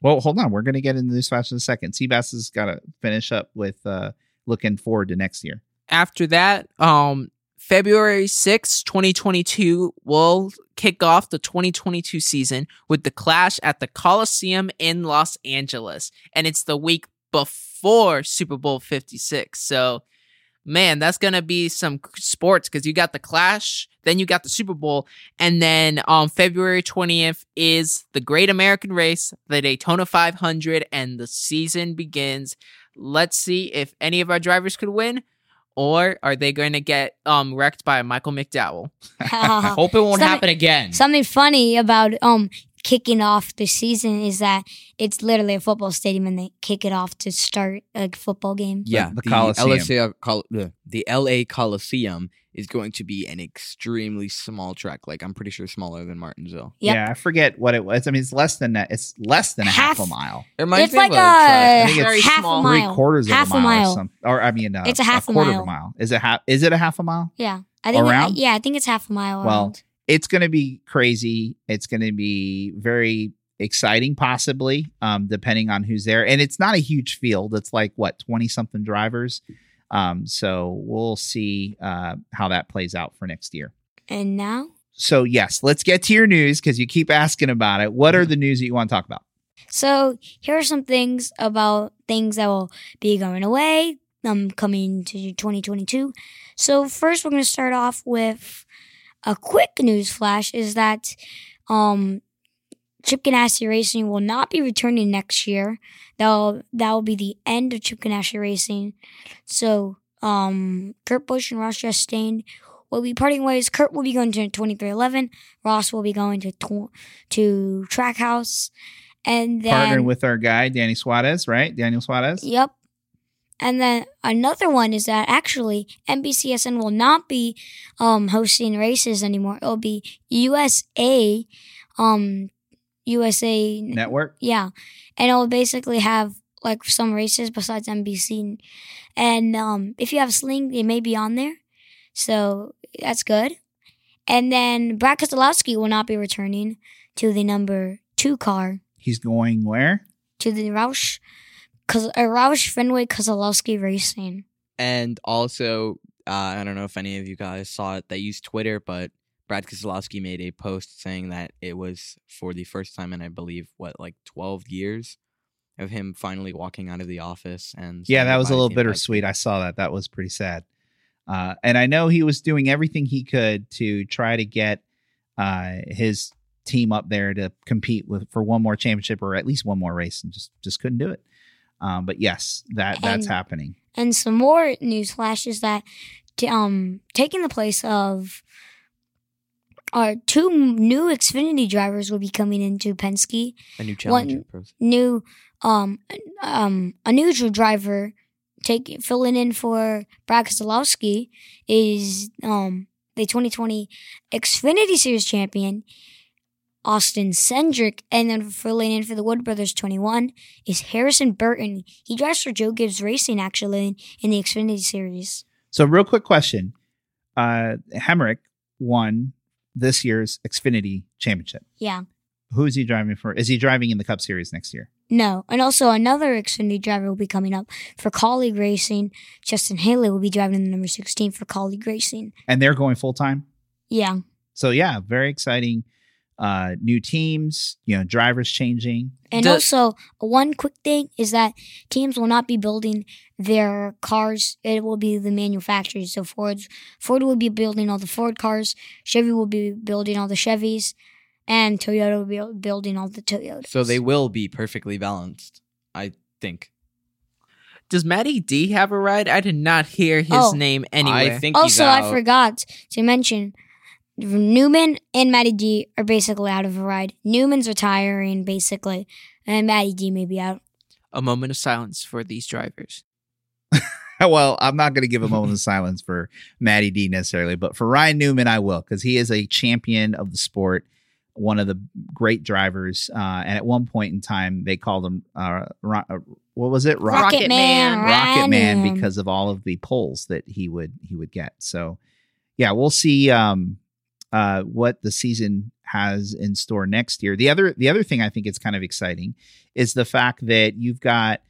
Well, hold on. We're going to get into this flash in a second. Seabass has got to finish up with uh, looking forward to next year. After that, um, February 6th, 2022 will kick off the 2022 season with the clash at the Coliseum in Los Angeles. And it's the week before Super Bowl 56. So, man, that's going to be some sports because you got the clash, then you got the Super Bowl. And then on February 20th is the Great American Race, the Daytona 500, and the season begins. Let's see if any of our drivers could win or are they going to get um wrecked by Michael McDowell? Hope it won't Something- happen again. Something funny about um kicking off the season is that it's literally a football stadium and they kick it off to start a football game. Yeah, the the, Coliseum. LSA Col- the, the LA Coliseum is going to be an extremely small track. Like I'm pretty sure smaller than Martinsville. Yep. Yeah, I forget what it was. I mean, it's less than that. It's less than a half, Half- a mile. It reminds It's me like of a track. a I think it's half small. a three mile. quarters half of a mile, a or mile. something. Or I mean, uh, It's a half a quarter of a mile. mile. Is it half? Is it a half a mile? Yeah, I think. Around? yeah, I think it's half a mile. Well, around. It's going to be crazy. It's going to be very exciting, possibly, um, depending on who's there. And it's not a huge field. It's like what twenty something drivers. Um, so we'll see uh, how that plays out for next year. and now, So yes, let's get to your news because you keep asking about it. What are the news that you want to talk about? so here are some things about things that will be going away. Um, coming to 2022. So first, we're going to start off with a quick news flash. Is that um, Chip Ganassi Racing will not be returning next year. That'll that will be the end of Chip Ganassi Racing. So um, Kurt Busch and Ross Chastain will be parting ways. Kurt will be going to 2311. Ross will be going to tw- to Trackhouse, and then Partnering with our guy Danny Suarez, right? Daniel Suarez. Yep. And then another one is that actually NBCSN will not be um, hosting races anymore. It'll be USA, um, USA Network. yeah, and it'll basically have like some races besides NBC, and um, if you have Sling, it may be on there, so that's good. And then Brad Keselowski will not be returning to the number two car He's going where? to the Roush, cause uh, Roush Fenway Keselowski Racing. And also, uh, I don't know if any of you guys saw it They used Twitter, but Brad Keselowski made a post saying that it was for the first time in I believe what like 12 years of him finally walking out of the office and Yeah, that was a little Team bittersweet. I saw that. That was pretty sad. Uh, and I know he was doing everything he could to try to get uh, his team up there to compete with for one more championship or at least one more race, and just just couldn't do it. Um, but yes, that that's And- happening. And some more news flashes that t- um taking the place of our two new Xfinity drivers will be coming into Penske. A new challenger. pros. New um um a new driver take filling in for Brad Keselowski is um the 2020 Xfinity Series champion Austin Cindric, and then filling in for the Wood Brothers 21 is Harrison Burton. He drives for Joe Gibbs Racing actually in, in the Xfinity Series. So, real quick question: uh, Hemric won this year's Xfinity Championship. Yeah. Who is he driving for? Is he driving in the Cup Series next year? No, and also another Xfinity driver will be coming up for Kaulig Racing. Justin Haley will be driving the number 16 for Kaulig Racing. And they're going full time. Yeah. So yeah, very exciting. Uh, new teams, you know, drivers changing. And The- also, one quick thing is that teams will not be building their cars. It will be the manufacturers. So Ford's Ford will be building all the Ford cars. Chevy will be building all the Chevys, and Toyota will be building all the Toyotas. So they will be perfectly balanced, I think. Does Matty D have a ride? I did not hear his Oh. name anywhere. I think he's Also, I out. forgot to mention Newman and Matty D are basically out of a ride. Newman's retiring basically, and Matty D may be out. a moment of silence for these drivers. well, I'm not going to give a moment of silence for Matty D necessarily, but for Ryan Newman, I will because he is a champion of the sport, one of the great drivers. Uh, and at one point in time, they called him uh, Ro- uh, what was it? Rocket, Rocket Man, Man. Rocket Man Ryan. because of all of the polls that he would he would get. So yeah, we'll see um uh what the season has in store next year. The other the other thing I think is kind of exciting is the fact that you've got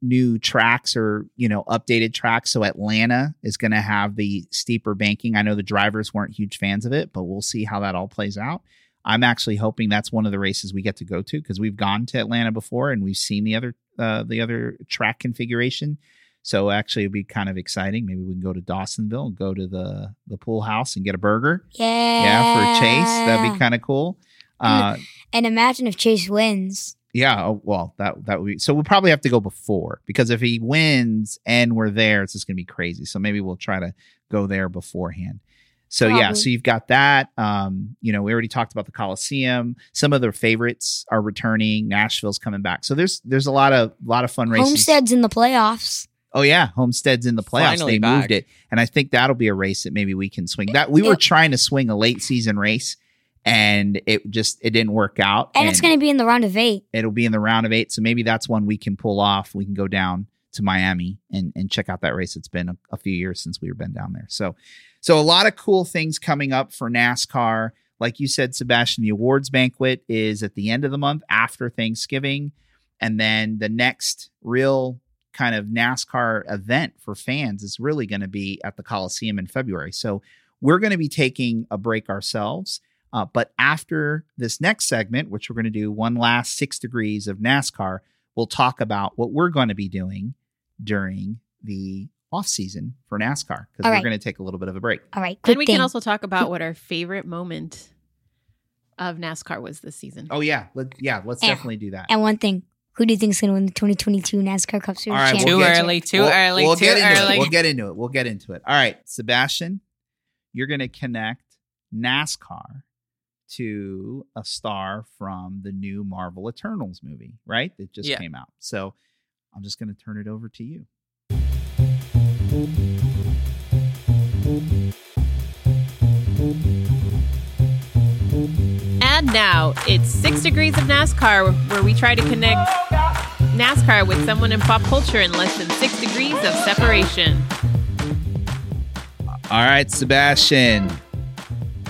new tracks or you know updated tracks so Atlanta is going to have the steeper banking. I know the drivers weren't huge fans of it, but we'll see how that all plays out. I'm actually hoping that's one of the races we get to go to because we've gone to Atlanta before and we've seen the other uh, the other track configuration. So actually, it'd be kind of exciting. Maybe we can go to Dawsonville and go to the the pool house and get a burger. Yeah. Yeah, for Chase, that'd be kind of cool. Uh, And imagine if Chase wins. yeah, oh, well, that that would be. So we'll probably have to go before because if he wins and we're there, it's just gonna be crazy. So maybe we'll try to go there beforehand. So yeah, so you've got that. Um, you know, we already talked about the Coliseum. Some of their favorites are returning. Nashville's coming back. So there's there's a lot of a lot of fun races. Homestead's in the playoffs. Oh yeah, Homestead's in the playoffs. Finally they back. moved it, and I think that'll be a race that maybe we can swing. That we were trying to swing a late season race, and it just it didn't work out. And it's going to be in the round of eight. it'll be in the round of eight, so maybe that's one we can pull off. We can go down to Miami and and check out that race. It's been a, a few years since we've been down there, so so a lot of cool things coming up for NASCAR. Like you said, Sebastian, the awards banquet is at the end of the month after Thanksgiving. And then the next real kind of NASCAR event for fans is really going to be at the Coliseum in February. So we're going to be taking a break ourselves. Uh, but after this next segment, which we're going to do one last six degrees of NASCAR, we'll talk about what we're going to be doing during the off season for NASCAR because All we're right. going to take a little bit of a break. All right. Quick And we thing. can also talk about what our favorite moment of NASCAR was this season. Oh yeah, Let, yeah, let's Yeah. definitely do that. and one thing. Who do you think is going to win the 2022 NASCAR Cup Series All right, championship? Too we'll get- early, too we'll- early, we'll too get into early. It. We'll get into it. We'll get into it. All right, Sebastian, you're going to connect NASCAR to a star from the new Marvel Eternals movie, right? That just Yeah. came out. So I'm just going to turn it over to you. And now it's Six Degrees of NASCAR, where we try to connect NASCAR with someone in pop culture in less than six degrees of separation. All right, Sebastian,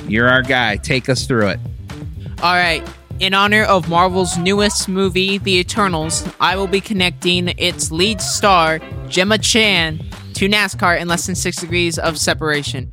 you're our guy. Take us through it. All right. In honor of Marvel's newest movie, The Eternals, I will be connecting its lead star, Gemma Chan, to NASCAR in less than six degrees of separation.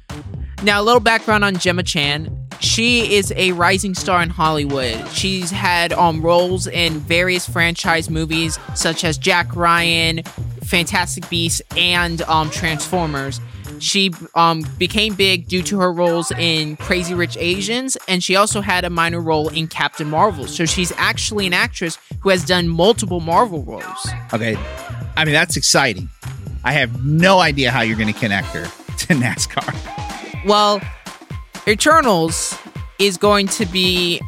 Now, a little background on Gemma Chan. She is a rising star in Hollywood. She's had um, roles in various franchise movies such as Jack Ryan, Fantastic Beasts, and um, Transformers. She um, became big due to her roles in Crazy Rich Asians, and she also had a minor role in Captain Marvel. So she's actually an actress who has done multiple Marvel roles. Okay. I mean, that's exciting. I have no idea how you're going to connect her to NASCAR. Well, Eternals is going to be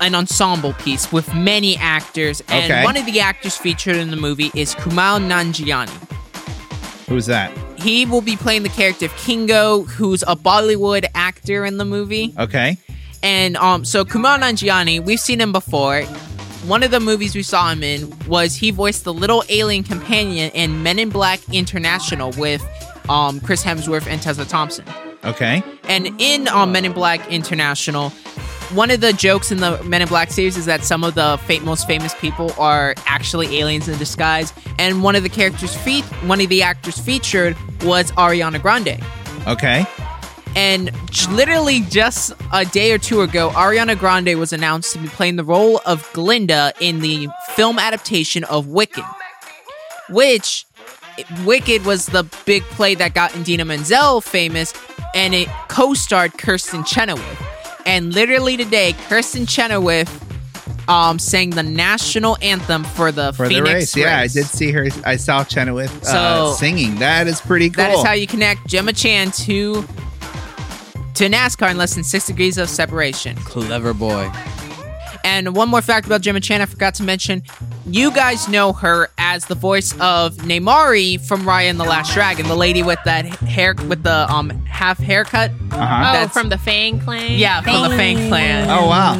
an ensemble piece with many actors, and Okay. one of the actors featured in the movie is Kumail Nanjiani. Who's that? He will be playing the character of Kingo, who's a Bollywood actor in the movie. Okay. And um, so Kumail Nanjiani, we've seen him before. One of the movies we saw him in was he voiced the little alien companion in Men in Black International with um, Chris Hemsworth and Tessa Thompson. Okay. And in um, Men in Black International, one of the jokes in the Men in Black series is that some of the fa- most famous people are actually aliens in disguise. And one of the characters, fe- one of the actors featured was Ariana Grande. Okay. And literally just a day or two ago, Ariana Grande was announced to be playing the role of Glinda in the film adaptation of Wicked, which Wicked was the big play that got Idina Menzel famous, and it co-starred Kristin Chenoweth. And literally today, Kristin Chenoweth um, sang the national anthem for the For Phoenix the race. Yeah, I did see her. I saw Chenoweth uh, So- singing. That is pretty cool. That is how you connect Gemma Chan to to NASCAR in less than six degrees of separation. Clever boy. And one more fact about Gemma Chan I forgot to mention. You guys know her as the voice of Namaari from Raya and the Last Dragon, the lady with that hair with the um half haircut. uh-huh. Oh, from the Fang Clan? Yeah, from the Fang Clan. Oh, wow.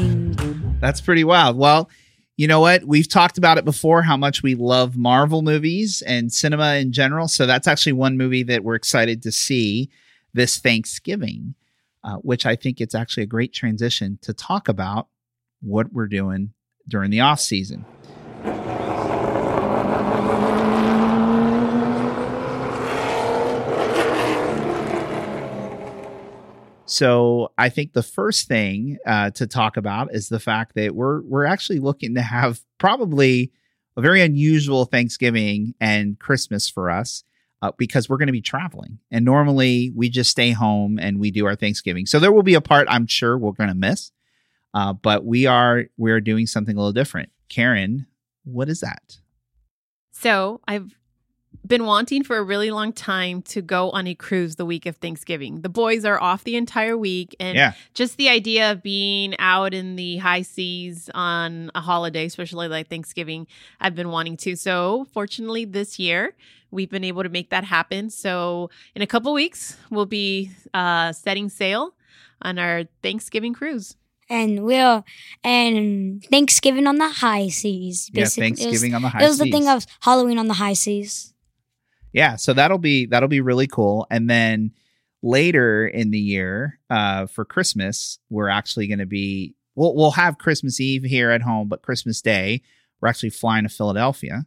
That's pretty wild. Well, you know what? We've talked about it before how much we love Marvel movies and cinema in general. So that's actually one movie that we're excited to see this Thanksgiving, uh, which I think it's actually a great transition to talk about what we're doing during the off season. So I think the first thing uh, to talk about is the fact that we're we're actually looking to have probably a very unusual Thanksgiving and Christmas for us uh, because we're going to be traveling. And normally we just stay home and we do our Thanksgiving. So there will be a part I'm sure we're going to miss, uh, but we are we are doing something a little different. Karen, what is that? So I've been wanting for a really long time to go on a cruise the week of Thanksgiving. The boys are off the entire week and Yeah. just the idea of being out in the high seas on a holiday, especially like Thanksgiving, I've been wanting to. So, fortunately, this year we've been able to make that happen. So, in a couple weeks, we'll be uh, setting sail on our Thanksgiving cruise. And we'll and Thanksgiving on the high seas. Yeah, basically. Was- Thanksgiving on the high seas. It was the thing of Halloween on the high seas. yeah so that'll be that'll be really cool and then later in the year uh for christmas we're actually going to be we'll, we'll have christmas eve here at home but christmas day we're actually flying to philadelphia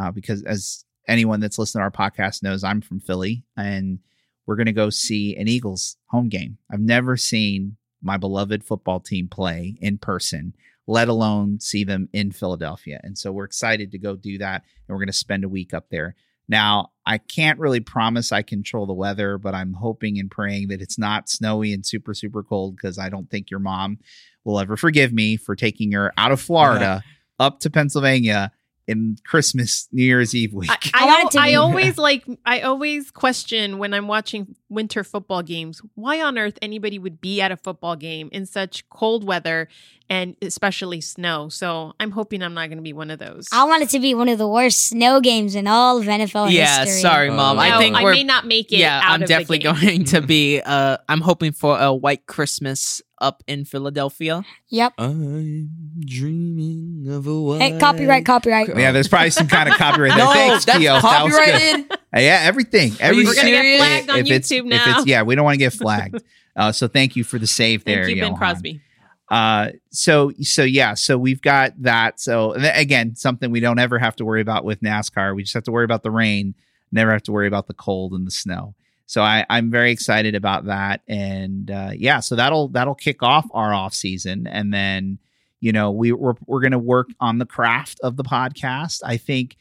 uh, because as anyone that's listened to our podcast knows i'm from philly and we're going to go see an eagles home game i've never seen my beloved football team play in person let alone see them in philadelphia. And so we're excited to go do that and we're going to spend a week up there. Now, I can't really promise I control the weather, but I'm hoping and praying that it's not snowy and super, super cold because I don't think your mom will ever forgive me for taking her out of Florida up to Pennsylvania in Christmas, New Year's Eve week. I, I I, want it al- to I be- always like I always question when I'm watching winter football games why on earth anybody would be at a football game in such cold weather and especially snow. So I'm hoping I'm not going to be one of those. I want it to be one of the worst snow games in all of NFL yeah, history. sorry, mom. Uh, I think I we're may not make it. yeah. out I'm of definitely the game. going to be. Uh, I'm hoping for a white Christmas up in Philadelphia. Yep. I'm dreaming of a white. Hey, copyright, copyright. yeah, there's probably some kind of copyright there. No, Thanks, that's Keo. That was good. copyrighted. Uh, yeah, everything. Are you Every, We're gonna get serious? flagged on if it's- YouTube If now. it's, yeah, we don't want to get flagged. Uh, so thank you for the save there, Thank you, Bing Crosby. Uh, so so yeah, so we've got that. So and again, something we don't ever have to worry about with NASCAR. We just have to worry about the rain, never have to worry about the cold and the snow. So I, I'm very excited about that, and uh, yeah, so that'll that'll kick off our off season, and then you know we we're we're gonna work on the craft of the podcast. I think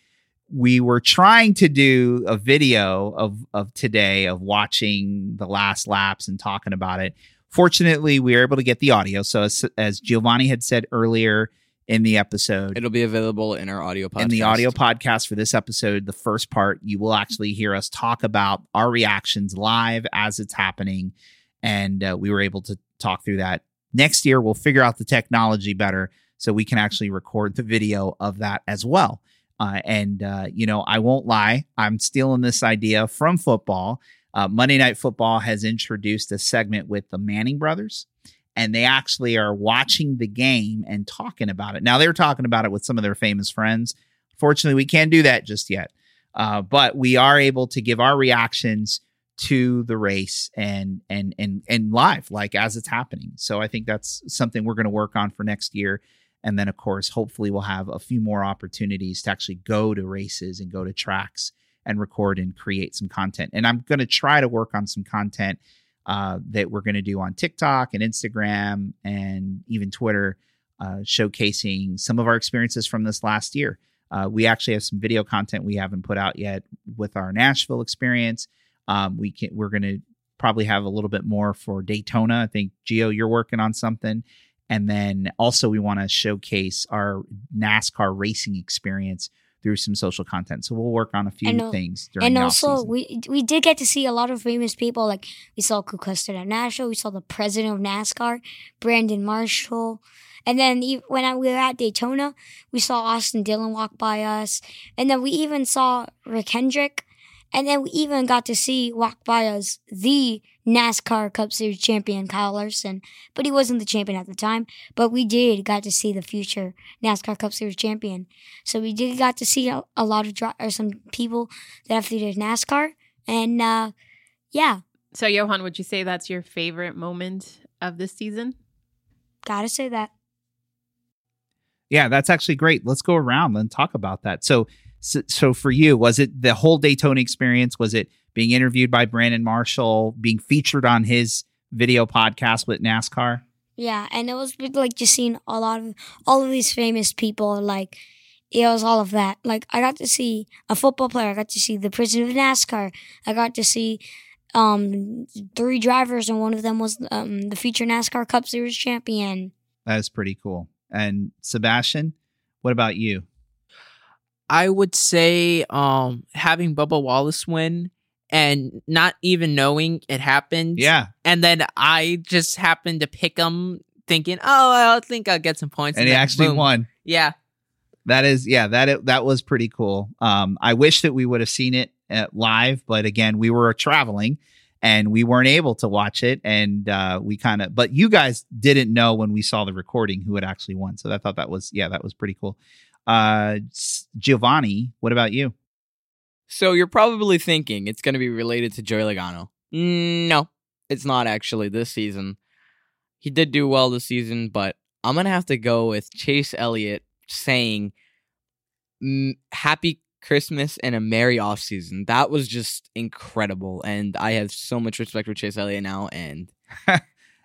we were trying to do a video of of today of watching the last laps and talking about it. Fortunately we were able to get the audio. So as, as giovanni had said earlier in the episode. It'll be available in our audio podcast. in the audio podcast for this episode the first part you will actually hear us talk about our reactions live as it's happening. And uh, we were able to talk through that. Next year we'll figure out the technology better so we can actually record the video of that as well. Uh, and uh, you know i won't lie i'm stealing this idea from football. Uh, monday night football has introduced a segment with the manning brothers and they actually are watching the game and talking about it. Now they're talking about it with some of their famous friends. Fortunately, we can't do that just yet, uh, but we are able to give our reactions to the race and and and and live, like as it's happening. So I think that's something we're going to work on for next year. And then, of course, hopefully, we'll have a few more opportunities to actually go to races and go to tracks and record and create some content. And I'm going to try to work on some content uh, that we're going to do on TikTok and Instagram and even Twitter, uh, showcasing some of our experiences from this last year. Uh, we actually have some video content we haven't put out yet with our Nashville experience. Um, we can we're going to probably have a little bit more for Daytona. I think Gio, you're working on something, and then also we want to showcase our NASCAR racing experience through some social content. So we'll work on a few And, things during and the also off-season. we we did get to see a lot of famous people like we saw Ku at Nashville, we saw the president of NASCAR, Brandon Marshall, and then when we were at Daytona, we saw Austin Dillon walk by us, and then we even saw Rick Hendrick, and then we even got to see walk by us the NASCAR Cup Series champion Kyle Larson, but he wasn't the champion at the time. But we did got to see the future NASCAR Cup Series champion. So we did got to see a, a lot of dri- or some people that have to do NASCAR, and uh, yeah, So, Johan, would you say that's your favorite moment of this season? gotta say that. Yeah, that's actually great. Let's go around and talk about that. So, so, so for you, was it the whole Daytona experience? Was it being interviewed by Brandon Marshall, being featured on his video podcast with NASCAR? Yeah, and it was like just seeing a lot of all of these famous people. Like it was all of that. Like I got to see a football player. I got to see the president of NASCAR. I got to see um three drivers, and one of them was um the future NASCAR Cup Series champion. That is pretty cool. And Sebastian, what about you? I would say um having Bubba Wallace win and not even knowing it happened. Yeah, And then I just happened to pick him thinking, oh, I think I'll get some points. and he then actually boom. won. Yeah. That is, yeah, that that was pretty cool. Um, I wish that we would have seen it uh, live, but again, we were traveling and we weren't able to watch it. And uh, we kind of, but you guys didn't know when we saw the recording who had actually won. So I thought that was, yeah, that was pretty cool. Uh, Giovanni, what about you? So you're probably thinking it's going to be related to Joey Logano. No, it's not actually this season. He did do well this season, but I'm going to have to go with Chase Elliott saying happy Christmas and a merry off season. That was just incredible and I have so much respect for Chase Elliott now and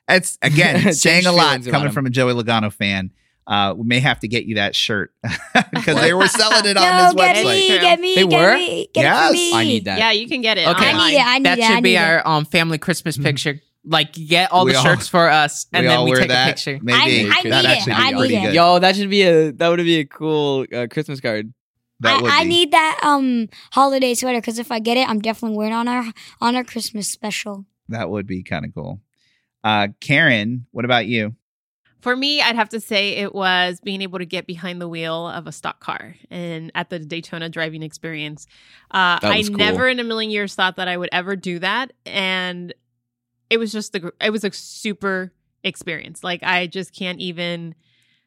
It's again saying a lot coming from a Joey Logano fan. Uh, we may have to get you that shirt because they were selling it on no, his get website. me, True. get me, They get were? me, get Yes. me. I need that. Yeah, you can get it. Okay. I need it. I need that it. should I be need our um family Christmas picture. Like get all We the all- shirts for us and we then we take that. a picture. Maybe I- I that'd need it. I need it. good. Yo, that should be a that would be a cool uh, Christmas card. That I, I need that um holiday sweater because if I get it, I'm definitely wearing it on our on our Christmas special. That would be kind of cool. Uh, Karen, what about you? For me, I'd have to say it was being able to get behind the wheel of a stock car and at the Daytona driving experience. Uh, I cool. never in a million years thought that I would ever do that. And it was just the, it was a super experience. Like, I just can't even,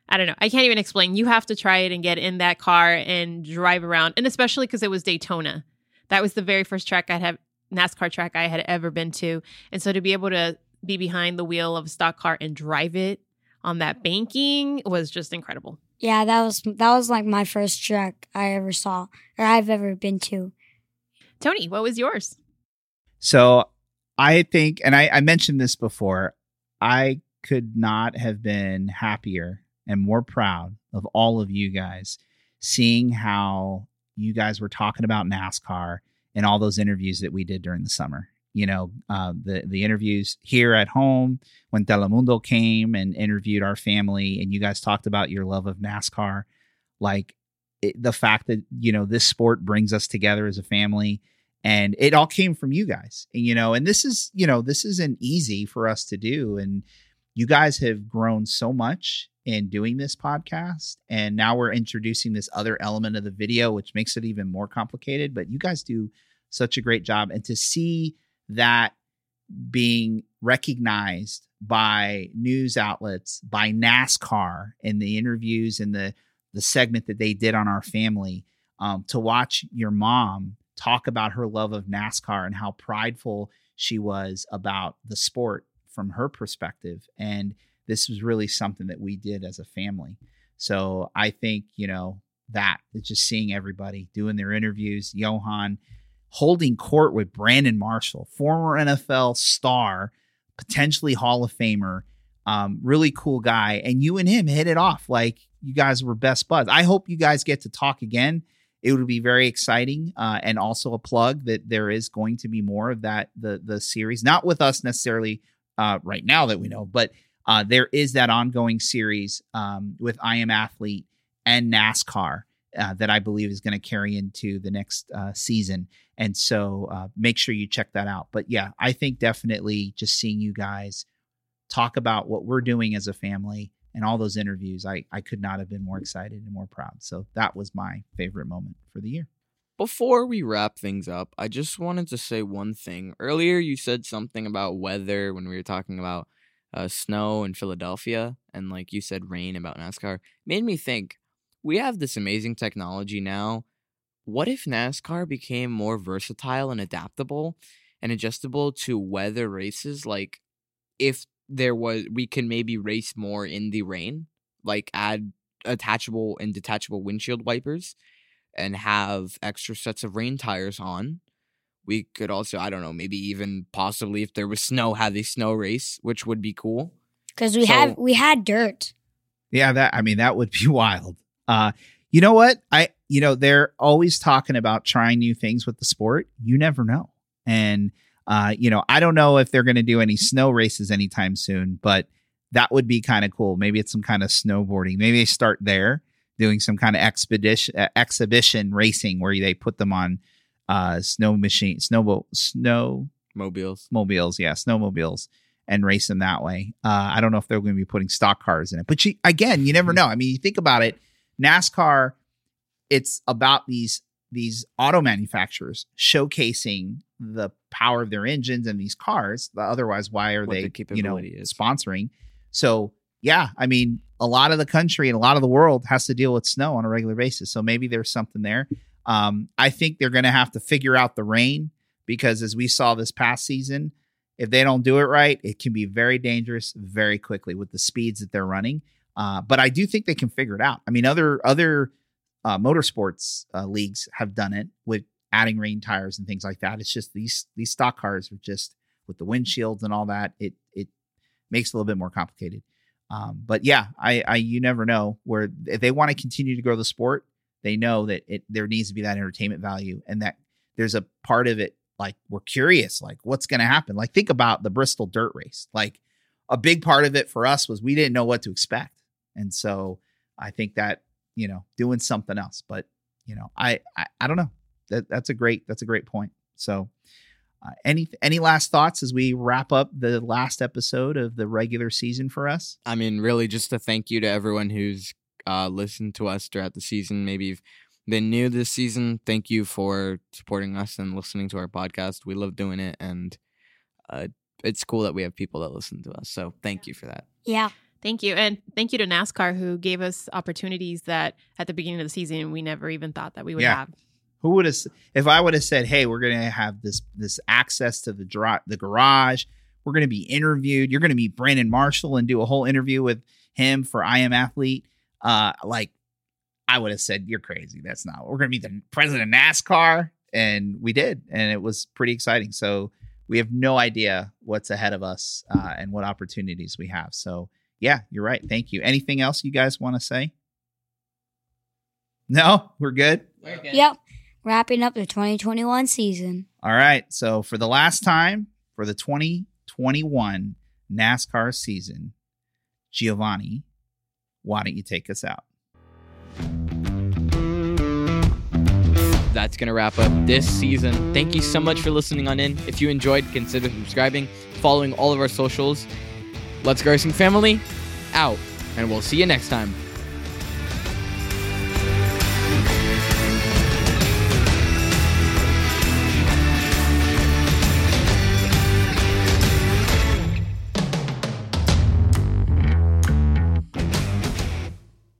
I don't know, I can't even explain. You have to try it and get in that car and drive around. And especially because it was Daytona. That was the very first track I'd have, NASCAR track I had ever been to. And so to be able to be behind the wheel of a stock car and drive it on that banking was just incredible. Yeah, that was that was like my first track I ever saw or I've ever been to. Tony, what was yours? So I think, and I, I mentioned this before, I could not have been happier and more proud of all of you guys seeing how you guys were talking about NASCAR and all those interviews that we did during the summer. You know, uh, the the interviews here at home when Telemundo came and interviewed our family, and you guys talked about your love of NASCAR, like it, the fact that you know this sport brings us together as a family and it all came from you guys and, you know and this is you know this isn't easy for us to do and you guys have grown so much in doing this podcast and now we're introducing this other element of the video which makes it even more complicated but you guys do such a great job and to see that being recognized by news outlets by NASCAR in the interviews and the the segment that they did on our family um, to watch your mom talk about her love of NASCAR and how prideful she was about the sport from her perspective. And this was really something that we did as a family. So I think, you know, that it's just seeing everybody doing their interviews, Johan holding court with Brandon Marshall, former NFL star, potentially Hall of Famer, um, really cool guy. And you and him hit it off like you guys were best buds. I hope you guys get to talk again it would be very exciting uh, and also a plug that there is going to be more of that the the series not with us necessarily uh, right now that we know but uh, there is that ongoing series um, with i am athlete and nascar uh, that i believe is going to carry into the next uh, season and so uh, make sure you check that out but yeah i think definitely just seeing you guys talk about what we're doing as a family and all those interviews, I, I could not have been more excited and more proud. So that was my favorite moment for the year. Before we wrap things up, I just wanted to say one thing. Earlier, you said something about weather when we were talking about uh, snow in Philadelphia, and like you said, rain about NASCAR. Made me think we have this amazing technology now. What if NASCAR became more versatile and adaptable and adjustable to weather races? Like, if there was, we can maybe race more in the rain, like add attachable and detachable windshield wipers and have extra sets of rain tires on. We could also, I don't know, maybe even possibly if there was snow, have a snow race, which would be cool. Because we So- have we had dirt. Yeah, that I mean that would be wild. Uh you know what? I you know they're always talking about trying new things with the sport. You never know. And uh you know, I don't know if they're going to do any snow races anytime soon, but that would be kind of cool. Maybe it's some kind of snowboarding. Maybe they start there doing some kind of expedition uh, exhibition racing where they put them on uh, snow machine, snowbo- snow Mobiles. mobiles, yeah, snowmobiles, and race them that way. Uh, I don't know if they're going to be putting stock cars in it, but again, you never know. I mean, you think about it, NASCAR, it's about these these auto manufacturers showcasing the power of their engines and these cars. Otherwise, why are What they, you know, is. sponsoring? So yeah, I mean, a lot of the country and a lot of the world has to deal with snow on a regular basis. So maybe there's something there. Um, I think they're going to have to figure out the rain because as we saw this past season, if they don't do it right, it can be very dangerous very quickly with the speeds that they're running. Uh, but I do think they can figure it out. I mean, other other uh, motorsports uh, leagues have done it with adding rain tires and things like that. It's just these these stock cars are just with the windshields and all that. It it makes it a little bit more complicated. Um, but yeah, I, I you never know where if they want to continue to grow the sport, they know that it there needs to be that entertainment value and that there's a part of it like we're curious, like what's going to happen. Like think about the Bristol Dirt Race. Like a big part of it for us was we didn't know what to expect, and so I think that you know doing something else. But you know, I I, I don't know. That that's a great that's a great point. So. Uh, any any last thoughts as we wrap up the last episode of the regular season for us? I mean, really, just a thank you to everyone who's uh, listened to us throughout the season. Maybe you've been new this season. Thank you for supporting us and listening to our podcast. We love doing it, and uh, it's cool that we have people that listen to us. So thank you for that. Yeah. Thank you. And thank you to NASCAR who gave us opportunities that at the beginning of the season we never even thought that we would Yeah. have. Who would have if I would have said, "Hey, we're going to have this this access to the dri- the garage. We're going to be interviewed. You're going to meet Brandon Marshall and do a whole interview with him for I Am Athlete." Uh like I would have said, "You're crazy. That's not. We're going to be the president of NASCAR." And we did, and it was pretty exciting. So, we have no idea what's ahead of us uh, and what opportunities we have. So, yeah, you're right. Thank you. Anything else you guys want to say? No, we're good. Yep. Wrapping up the 2021 season. All right. So for the last time for the 2021 NASCAR season, Giovanni, why don't you take us out? That's going to wrap up this season. Thank you so much for listening on in. If you enjoyed, consider subscribing, following all of our socials. Let's Go Racing Family, out. And we'll see you next time.